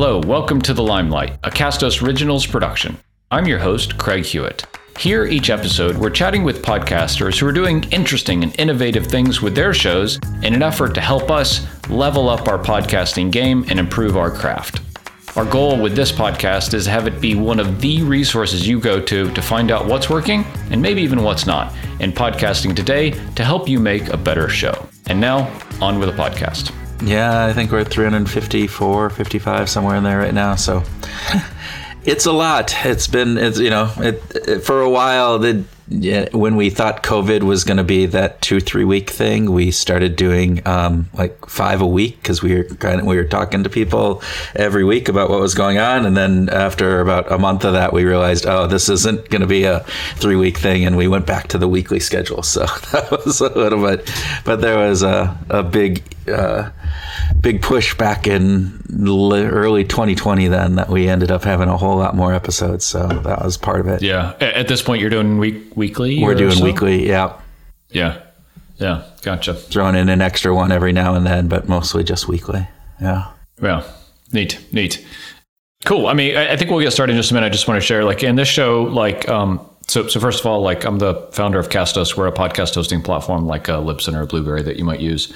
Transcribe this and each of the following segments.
Hello, welcome to The Limelight, a Castos Originals production. I'm your host, Craig Hewitt. Here, each episode, we're chatting with podcasters who are doing interesting and innovative things with their shows in an effort to help us level up our podcasting game and improve our craft. Our goal with this podcast is to have it be one of the resources you go to to find out what's working and maybe even what's not in podcasting today to help you make a better show. And now, on with the podcast. Yeah, I think we're at 354, 55, somewhere in there right now. So it's a lot. It's been, it's, you know, it, it, for a while, the, yeah, when we thought COVID was going to be that two three week thing, we started doing um, like five a week because we were kind of we were talking to people every week about what was going on, and then after about a month of that, we realized oh this isn't going to be a three week thing, and we went back to the weekly schedule. So that was a little bit, but there was a a big. Uh, big push back in early 2020 then that we ended up having a whole lot more episodes so that was part of it yeah at this point you're doing week weekly we're doing so? weekly yeah. Yeah. Yeah. Gotcha. Throwing in an extra one every now and then but mostly just weekly. Yeah. Yeah neat neat. Cool. I mean i think we'll get started in just a minute. I just want to share like in this show like um so, so first of all, like I'm the founder of Castos. We're a podcast hosting platform like a Libsyn or a Blubrry that you might use.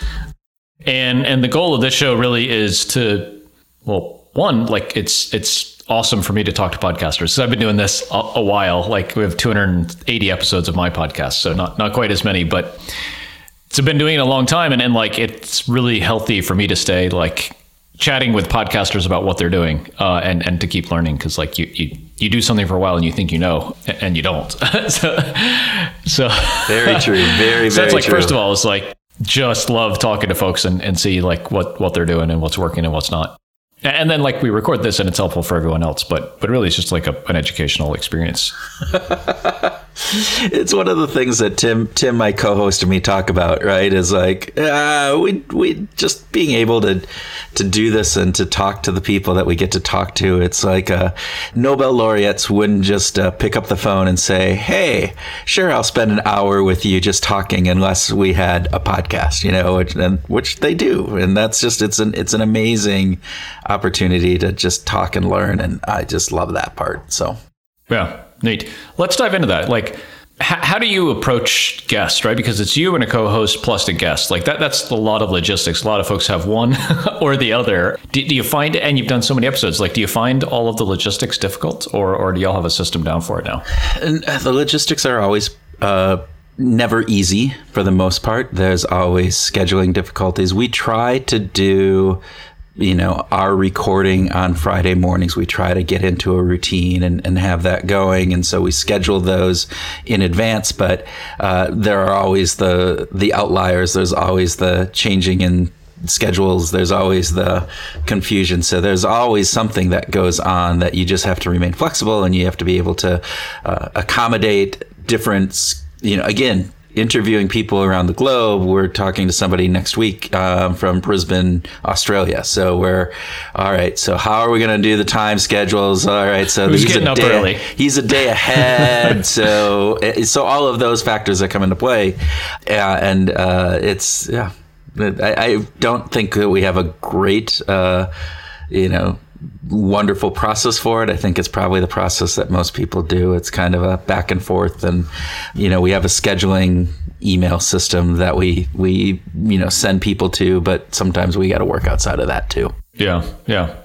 And and the goal of this show really is to well, one, like it's it's awesome for me to talk to podcasters. So I've been doing this a, a while. Like we have 280 episodes of my podcast, so not not quite as many, but it's been doing it a long time, and and like it's really healthy for me to stay like chatting with podcasters about what they're doing uh, and and to keep learning because like you, you you do something for a while and you think you know and you don't so, so very true very so that's like true. first of all it's like just love talking to folks and, and see like what what they're doing and what's working and what's not and then like we record this and it's helpful for everyone else but but really it's just like a, an educational experience it's one of the things that tim tim my co-host and me talk about right is like uh, we we just being able to to do this and to talk to the people that we get to talk to it's like uh, nobel laureates wouldn't just uh, pick up the phone and say hey sure i'll spend an hour with you just talking unless we had a podcast you know which, and, which they do and that's just it's an it's an amazing opportunity to just talk and learn. And I just love that part. So, yeah, neat. Let's dive into that. Like, how do you approach guests, right? Because it's you and a co-host plus a guest. Like that, that's a lot of logistics. A lot of folks have one or the other. Do, do, you find, and you've done so many episodes, like, do you find all of the logistics difficult or, or do y'all have a system down for it now? And uh, the logistics are always, uh, never easy for the most part. There's always scheduling difficulties. We try to do you know, our recording on Friday mornings, we try to get into a routine and, and have that going. And so we schedule those in advance, but uh, there are always the, the outliers. There's always the changing in schedules. There's always the confusion. So there's always something that goes on that you just have to remain flexible and you have to be able to uh, accommodate different, you know, again, interviewing people around the globe. We're talking to somebody next week um, from Brisbane, Australia. So we're all right. So how are we going to do the time schedules? All right. So he's getting up day, early? He's a day ahead. so eh, so all of those factors that come into play, uh, and uh, it's yeah. I, I, don't think that we have a great, uh, you know, wonderful process for it. I think it's probably the process that most people do. It's kind of a back and forth, and you know, we have a scheduling email system that we we you know send people to, but sometimes we got to work outside of that too. Yeah, yeah.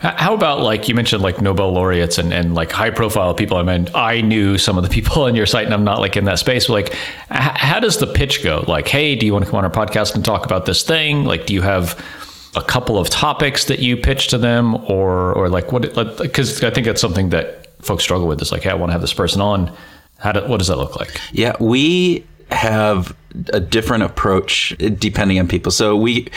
How about like you mentioned like Nobel laureates and, and like high profile people? I mean, I knew some of the people on your site and I'm not like in that space. But like, h- how does the pitch go? Like, hey, do you want to come on our podcast and talk about this thing? Like, do you have a couple of topics that you pitch to them or or like what because i think that's something that folks struggle with is like hey i want to have this person on how do, what does that look like yeah we have a different approach depending on people. So we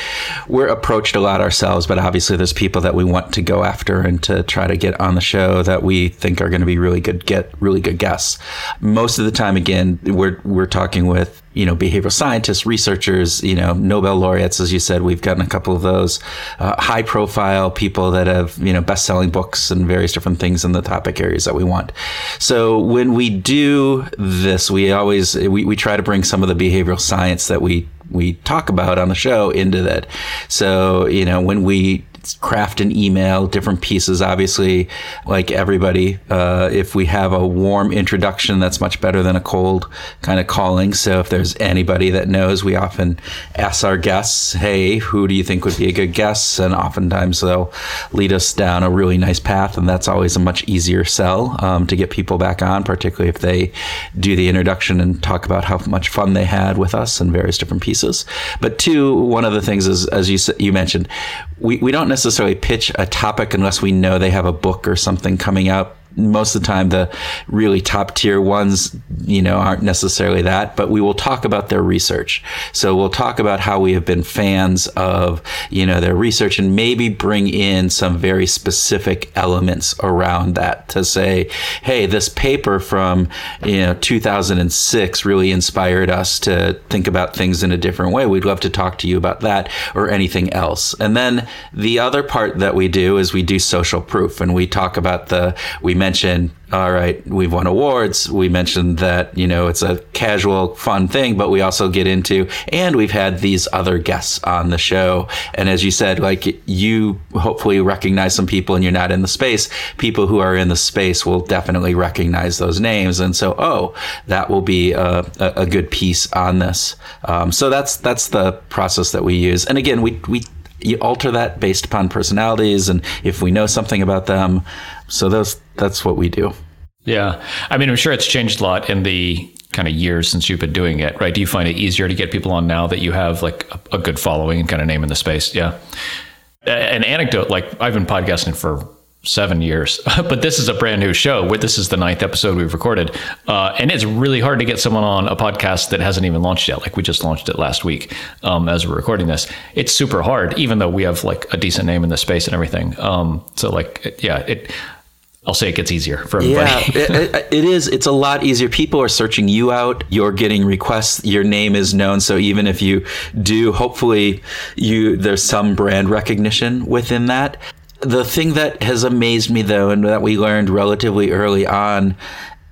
we're approached a lot ourselves, but obviously there's people that we want to go after and to try to get on the show that we think are going to be really good get really good guests. Most of the time again, we're we're talking with you know, behavioral scientists, researchers, you know, Nobel laureates, as you said, we've gotten a couple of those uh, high profile people that have, you know, best selling books and various different things in the topic areas that we want. So when we do this, we always, we, we try to bring some of the behavioral science that we we talk about on the show into that. So, you know, when we craft an email, different pieces. Obviously, like everybody, uh, if we have a warm introduction, that's much better than a cold kind of calling. So if there's anybody that knows, we often ask our guests, "Hey, who do you think would be a good guest?" And oftentimes they'll lead us down a really nice path, and that's always a much easier sell um, to get people back on, particularly if they do the introduction and talk about how much fun they had with us and various different pieces. But two, one of the things is, as you you mentioned, we, we don't necessarily pitch a topic unless we know they have a book or something coming out most of the time the really top tier ones you know aren't necessarily that but we will talk about their research. So we'll talk about how we have been fans of you know their research and maybe bring in some very specific elements around that to say hey this paper from you know 2006 really inspired us to think about things in a different way. We'd love to talk to you about that or anything else. And then the other part that we do is we do social proof and we talk about the we mention, all right, we've won awards. We mentioned that, you know, it's a casual, fun thing, but we also get into, and we've had these other guests on the show. And as you said, like you hopefully recognize some people and you're not in the space. People who are in the space will definitely recognize those names. And so, oh, that will be a, a good piece on this. Um, so that's, that's the process that we use. And again, we, we, you alter that based upon personalities and if we know something about them so those that's what we do. Yeah. I mean, I'm sure it's changed a lot in the kind of years since you've been doing it, right? Do you find it easier to get people on now that you have like a, a good following and kind of name in the space? Yeah. An anecdote, like I've been podcasting for seven years, but this is a brand new show. This is the ninth episode we've recorded, uh, and it's really hard to get someone on a podcast that hasn't even launched yet. Like we just launched it last week um, as we're recording this. It's super hard, even though we have like a decent name in the space and everything. Um, so like, yeah, it I'll say it gets easier for everybody. Yeah, it, it is. It's a lot easier. People are searching you out. You're getting requests. Your name is known. So even if you do, hopefully, you there's some brand recognition within that. The thing that has amazed me, though, and that we learned relatively early on,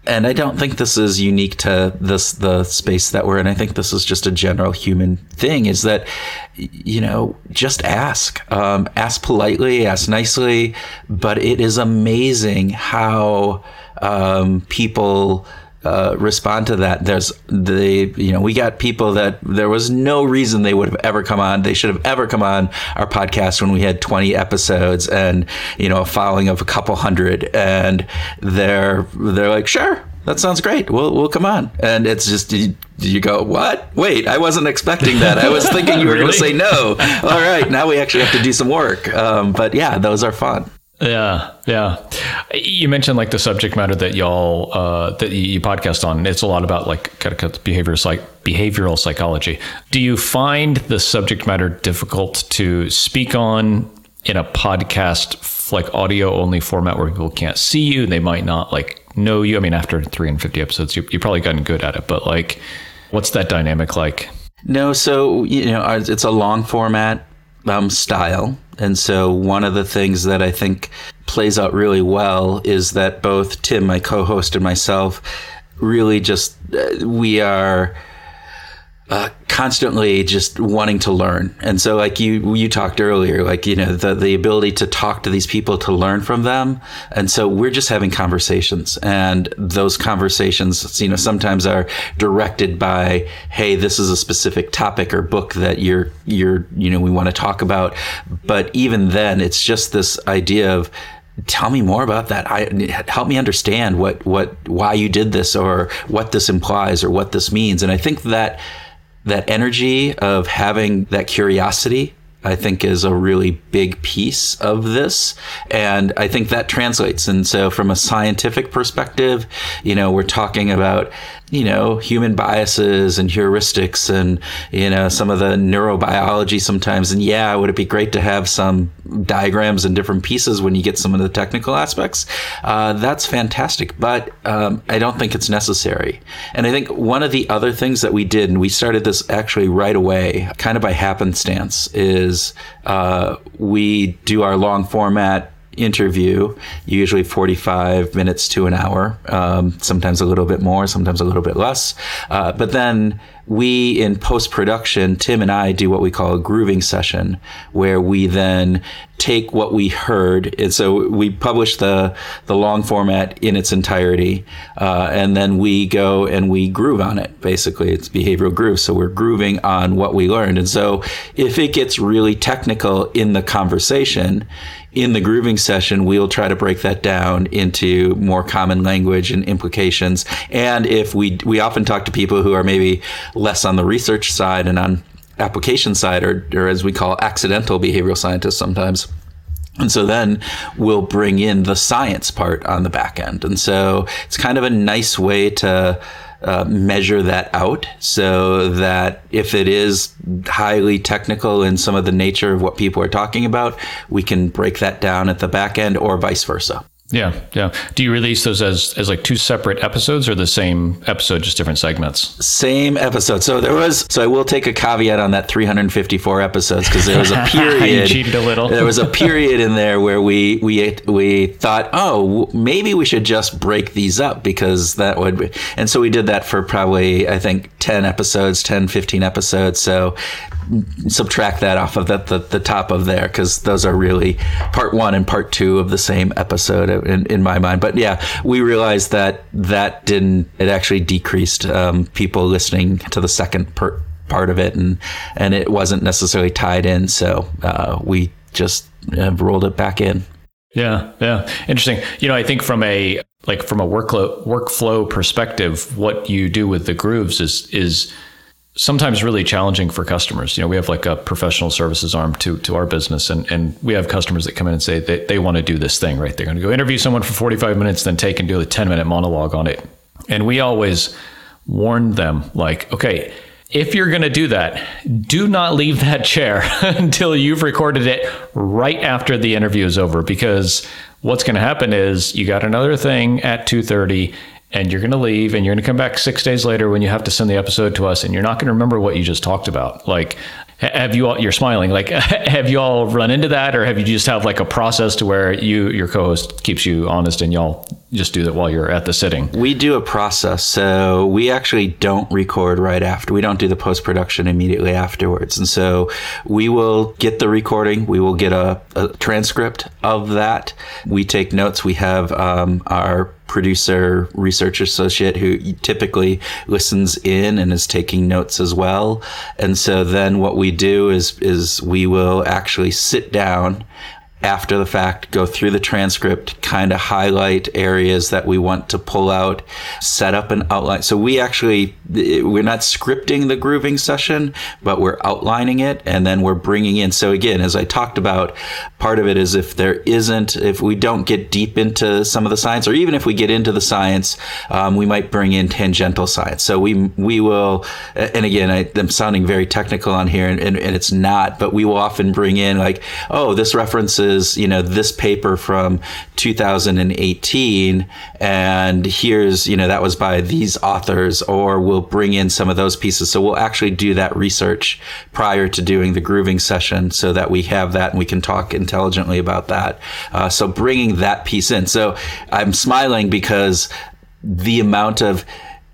and I don't think this is unique to this the space that we're in. I think this is just a general human thing. Is that you know just ask, um, ask politely, ask nicely, but it is amazing how um, people uh, respond to that. There's the you know we got people that there was no reason they would have ever come on. They should have ever come on our podcast when we had 20 episodes and you know a following of a couple hundred, and they're they're like sure. That sounds great. We'll we'll come on, and it's just you, you go what? Wait, I wasn't expecting that. I was thinking you were going to say no. All right, now we actually have to do some work. Um, but yeah, those are fun. Yeah, yeah. You mentioned like the subject matter that y'all uh, that you podcast on. It's a lot about like kind of behavioral psych behavioral psychology. Do you find the subject matter difficult to speak on in a podcast like audio only format where people can't see you? They might not like know you. I mean, after 350 episodes, you, you've probably gotten good at it. But like, what's that dynamic like? No, so you know, it's a long format um, style. And so one of the things that I think plays out really well is that both Tim, my co-host, and myself really just uh, we are uh, constantly just wanting to learn. And so, like you you talked earlier, like you know the the ability to talk to these people to learn from them. And so we're just having conversations, and those conversations, you know, sometimes are directed by, hey, this is a specific topic or book that you're you're you know we want to talk about. But even then, it's just this idea of tell me more about that. I help me understand what what why you did this or what this implies or what this means. And I think that that energy of having that curiosity I think is a really big piece of this. And I think that translates. And so from a scientific perspective, you know, we're talking about you know, human biases and heuristics and, you know, some of the neurobiology sometimes. And yeah, would it be great to have some diagrams and different pieces when you get some of the technical aspects? Uh, that's fantastic. But um, I don't think it's necessary. And I think one of the other things that we did, and we started this actually right away, kind of by happenstance, is uh, we do our long format interview, usually 45 minutes to an hour, um, sometimes a little bit more, sometimes a little bit less. Uh, but then we in post production, Tim and I do what we call a grooving session, where we then take what we heard, and so we publish the the long format in its entirety, uh, and then we go and we groove on it. Basically, it's behavioral groove. So we're grooving on what we learned, and so if it gets really technical in the conversation, in the grooving session, we'll try to break that down into more common language and implications. And if we we often talk to people who are maybe less on the research side and on application side, or, or as we call accidental behavioral scientists sometimes. And so then we'll bring in the science part on the back end. And so it's kind of a nice way to uh, measure that out so that if it is highly technical in some of the nature of what people are talking about, we can break that down at the back end or vice versa. Yeah, yeah. Do you release those as as like two separate episodes or the same episode, just different segments? Same episode. So there was. So I will take a caveat on that 354 episodes because there was a period. cheated a little. there was a period in there where we we we thought, oh, maybe we should just break these up because that would. Be, and so we did that for probably I think 10 episodes, 10, 15 episodes. So subtract that off of the, the, the top of there because those are really part one and part two of the same episode in, in my mind. But yeah, we realized that that didn't, it actually decreased um, people listening to the second per, part of it and, and it wasn't necessarily tied in. So uh, we just rolled it back in. Yeah, yeah. Interesting. You know, I think from a like from a workflow workflow perspective, what you do with the grooves is is sometimes really challenging for customers. You know, we have like a professional services arm to to our business, and and we have customers that come in and say they they want to do this thing, right? They're going to go interview someone for 45 minutes, then take and do a 10 minute monologue on it. And we always warn them, like, okay, if you're going to do that, do not leave that chair until you've recorded it right after the interview is over, because what's going to happen is you got another thing at 2:30 and you're going to leave and you're going to come back six days later when you have to send the episode to us and you're not going to remember what you just talked about. Like have you all you're smiling like have you all run into that or have you just have like a process to where you your co-host keeps you honest and y'all just do that while you're at the sitting. We do a process so we actually don't record right after we don't do the post-production immediately afterwards. And so we will get the recording we will get a, a transcript of that. We take notes we have um, our producer, research associate who typically listens in and is taking notes as well. And so then what we do is is we will actually sit down after the fact, go through the transcript, kind of highlight areas that we want to pull out, set up an outline. So we actually, we're not scripting the grooving session, but we're outlining it and then we're bringing in. So again, as I talked about, part of it is if there isn't, if we don't get deep into some of the science, or even if we get into the science, um, we might bring in tangential science. So we, we will, and again, I, am sounding very technical on here and, and, and it's not, but we will often bring in like, oh, this references is, you know, this paper from 2018 and here's, you know, that was by these authors or we'll bring in some of those pieces. So we'll actually do that research prior to doing the grooving session so that we have that and we can talk intelligently about that. Uh, so bringing that piece in. So I'm smiling because the amount of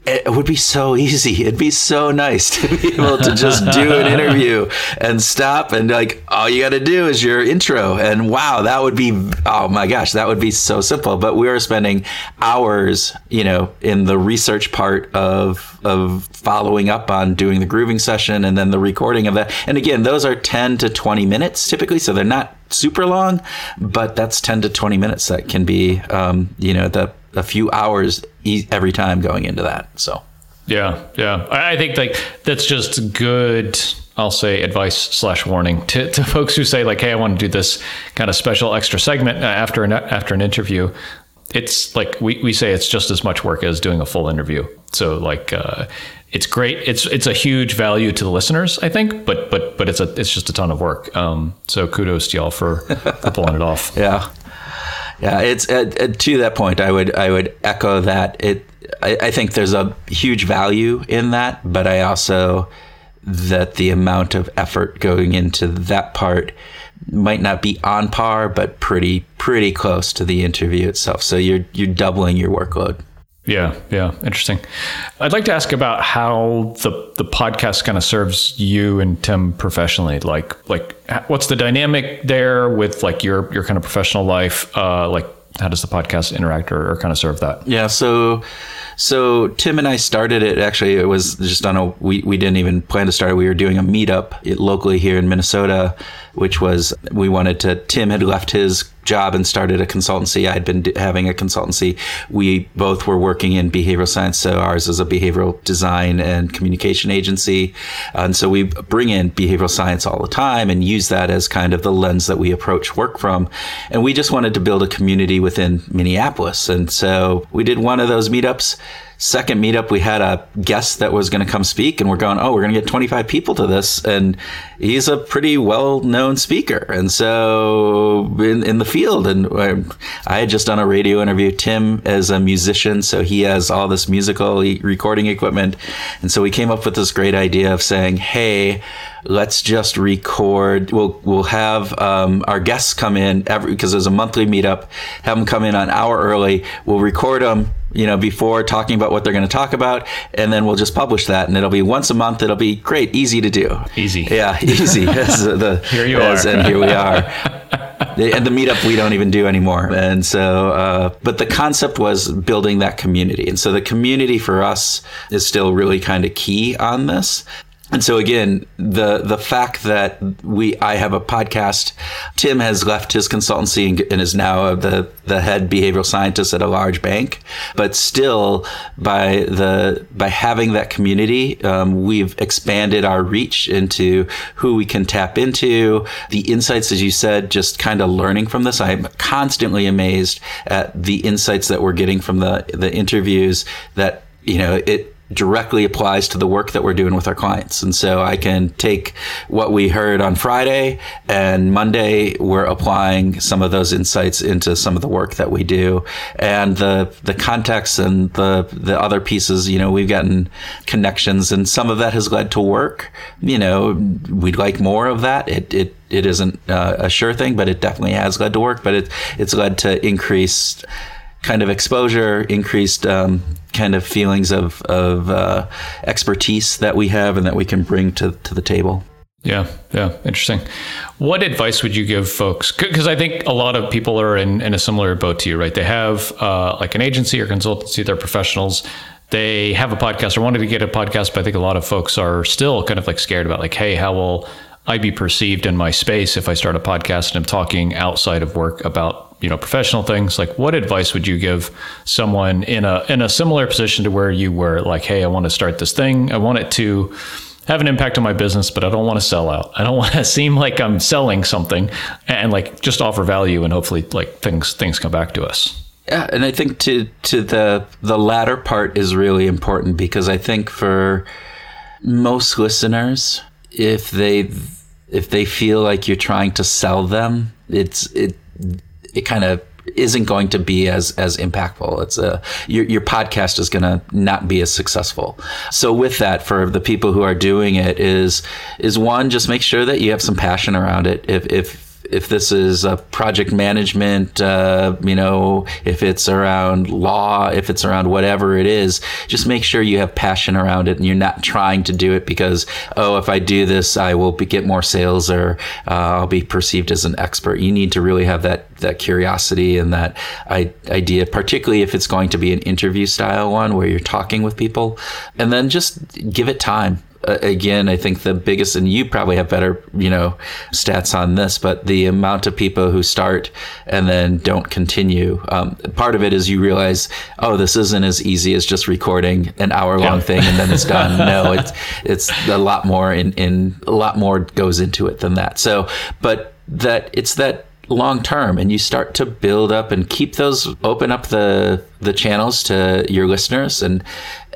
it would be so easy. It'd be so nice to be able to just do an interview and stop and like all you got to do is your intro and wow, that would be oh my gosh, that would be so simple. But we are spending hours, you know, in the research part of of following up on doing the grooving session and then the recording of that. And again, those are 10 to 20 minutes typically, so they're not super long, but that's 10 to 20 minutes that can be um, you know, the a few hours every time going into that. So, yeah, yeah, I think like that's just good. I'll say advice slash warning to, to folks who say like, "Hey, I want to do this kind of special extra segment uh, after an after an interview." It's like we, we say it's just as much work as doing a full interview. So like uh, it's great. It's it's a huge value to the listeners, I think, but but but it's a it's just a ton of work. Um, so kudos to y'all for, for pulling it off. yeah yeah, it's uh, uh, to that point. I would I would echo that. It I, I think there's a huge value in that, but I also that the amount of effort going into that part might not be on par, but pretty pretty close to the interview itself. So you're you're doubling your workload. Yeah, yeah, interesting. I'd like to ask about how the the podcast kind of serves you and Tim professionally. Like, like what's the dynamic there with like your your kind of professional life? Uh, like, how does the podcast interact or, or kind of serve that? Yeah, so so Tim and I started it. Actually, it was just on a we we didn't even plan to start it. We were doing a meetup locally here in Minnesota, which was we wanted to. Tim had left his job and started a consultancy. I'd been having a consultancy. We both were working in behavioral science. So ours is a behavioral design and communication agency. And so we bring in behavioral science all the time and use that as kind of the lens that we approach work from. And we just wanted to build a community within Minneapolis. And so we did one of those meetups second meetup, we had a guest that was going to come speak, and we're going, oh, we're going to get 25 people to this. And he's a pretty well known speaker. And so in, in the field, and um, I had just done a radio interview. Tim is a musician, so he has all this musical recording equipment. And so we came up with this great idea of saying, hey, let's just record. We'll we'll have um, our guests come in every because there's a monthly meetup. Have them come in an hour early. We'll record them you know, before talking about what they're going to talk about, and then we'll just publish that, and it'll be once a month. It'll be great, easy to do. Easy, yeah, easy. the, here you as, are, and here we are. and the meetup we don't even do anymore. And so, uh, but the concept was building that community, and so the community for us is still really kind of key on this and so again, the the fact that we I have a podcast, Tim has left his consultancy and, and, is now the the head behavioral scientist at a large bank, but still by the by having that community, um, we've expanded our reach into who we can tap into, the insights, as you said, just kind of learning from this. I'm constantly amazed at the insights that we're getting from the the interviews that you know it directly applies to the work that we're doing with our clients. And so I can take what we heard on Friday and Monday we're applying some of those insights into some of the work that we do. And the the context and the the other pieces, you know, we've gotten connections and some of that has led to work. You know, we'd like more of that. It it it isn't uh, a sure thing, but it definitely has led to work, but it it's led to increased kind of exposure, increased um, kind of feelings of of uh, expertise that we have and that we can bring to to the table. Yeah, yeah, interesting. What advice would you give folks? Because I think a lot of people are in, in a similar boat to you, right? They have uh, like an agency or consultancy, they're professionals. They have a podcast or wanted to get a podcast, but I think a lot of folks are still kind of like scared about like, hey, how will I be perceived in my space if I start a podcast and I'm talking outside of work about you know professional things like what advice would you give someone in a in a similar position to where you were? Like hey i want to start this thing. I want it to have an impact on my business but i don't want to sell out. I don't want to seem like i'm selling something. And like just offer value and hopefully like things things come back to us. Yeah and i think to to the the latter part is really important because i think for most listeners if they if they feel like you're trying to sell them it's it it kind of isn't going to be as as impactful. It's a your your podcast is going to not be as successful. So with that, for the people who are doing it, is is one just make sure that you have some passion around it. If if if this is a project management, uh, you know, if it's around law, if it's around whatever it is, just make sure you have passion around it and you're not trying to do it because, oh, if I do this, I will be, get more sales or uh, I'll be perceived as an expert. You need to really have that that curiosity and that idea, particularly if it's going to be an interview style one where you're talking with people, and then just give it time again, I think the biggest, and you probably have better, you know, stats on this, but the amount of people who start and then don't continue. Um, part of it is you realize, oh, this isn't as easy as just recording an hour long yeah. thing and then it's done. no, it's it's a lot more in in a lot more goes into it than that. So, but that it's that long term and you start to build up and keep those open up the the channels to your listeners and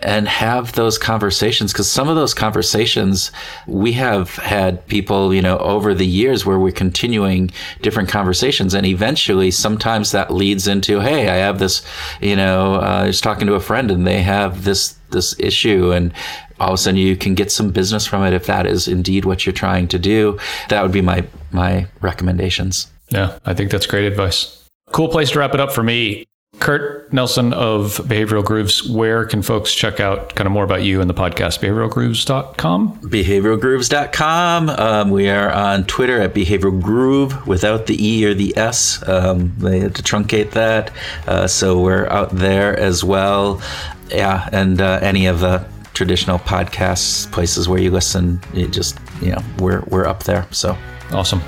and have those conversations because some of those conversations we have had people you know over the years where we're continuing different conversations and eventually sometimes that leads into hey i have this you know uh, i was talking to a friend and they have this this issue and all of a sudden you can get some business from it if that is indeed what you're trying to do that would be my my recommendations yeah, I think that's great advice. Cool place to wrap it up for me. Kurt Nelson of Behavioral Grooves, where can folks check out kind of more about you and the podcast? Behavioralgrooves.com? Behavioralgrooves.com. Um, we are on Twitter at Behavioral Groove without the E or the S. Um, they had to truncate that. Uh, so we're out there as well. Yeah, and uh, any of the traditional podcasts, places where you listen, it just, you know, we're, we're up there. So awesome.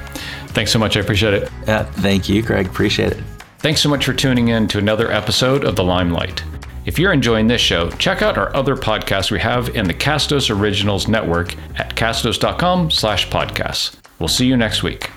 Thanks so much. I appreciate it. Yeah, thank you, Greg. Appreciate it. Thanks so much for tuning in to another episode of The Limelight. If you're enjoying this show, check out our other podcasts we have in the Castos Originals Network at castos.com slash podcasts. We'll see you next week.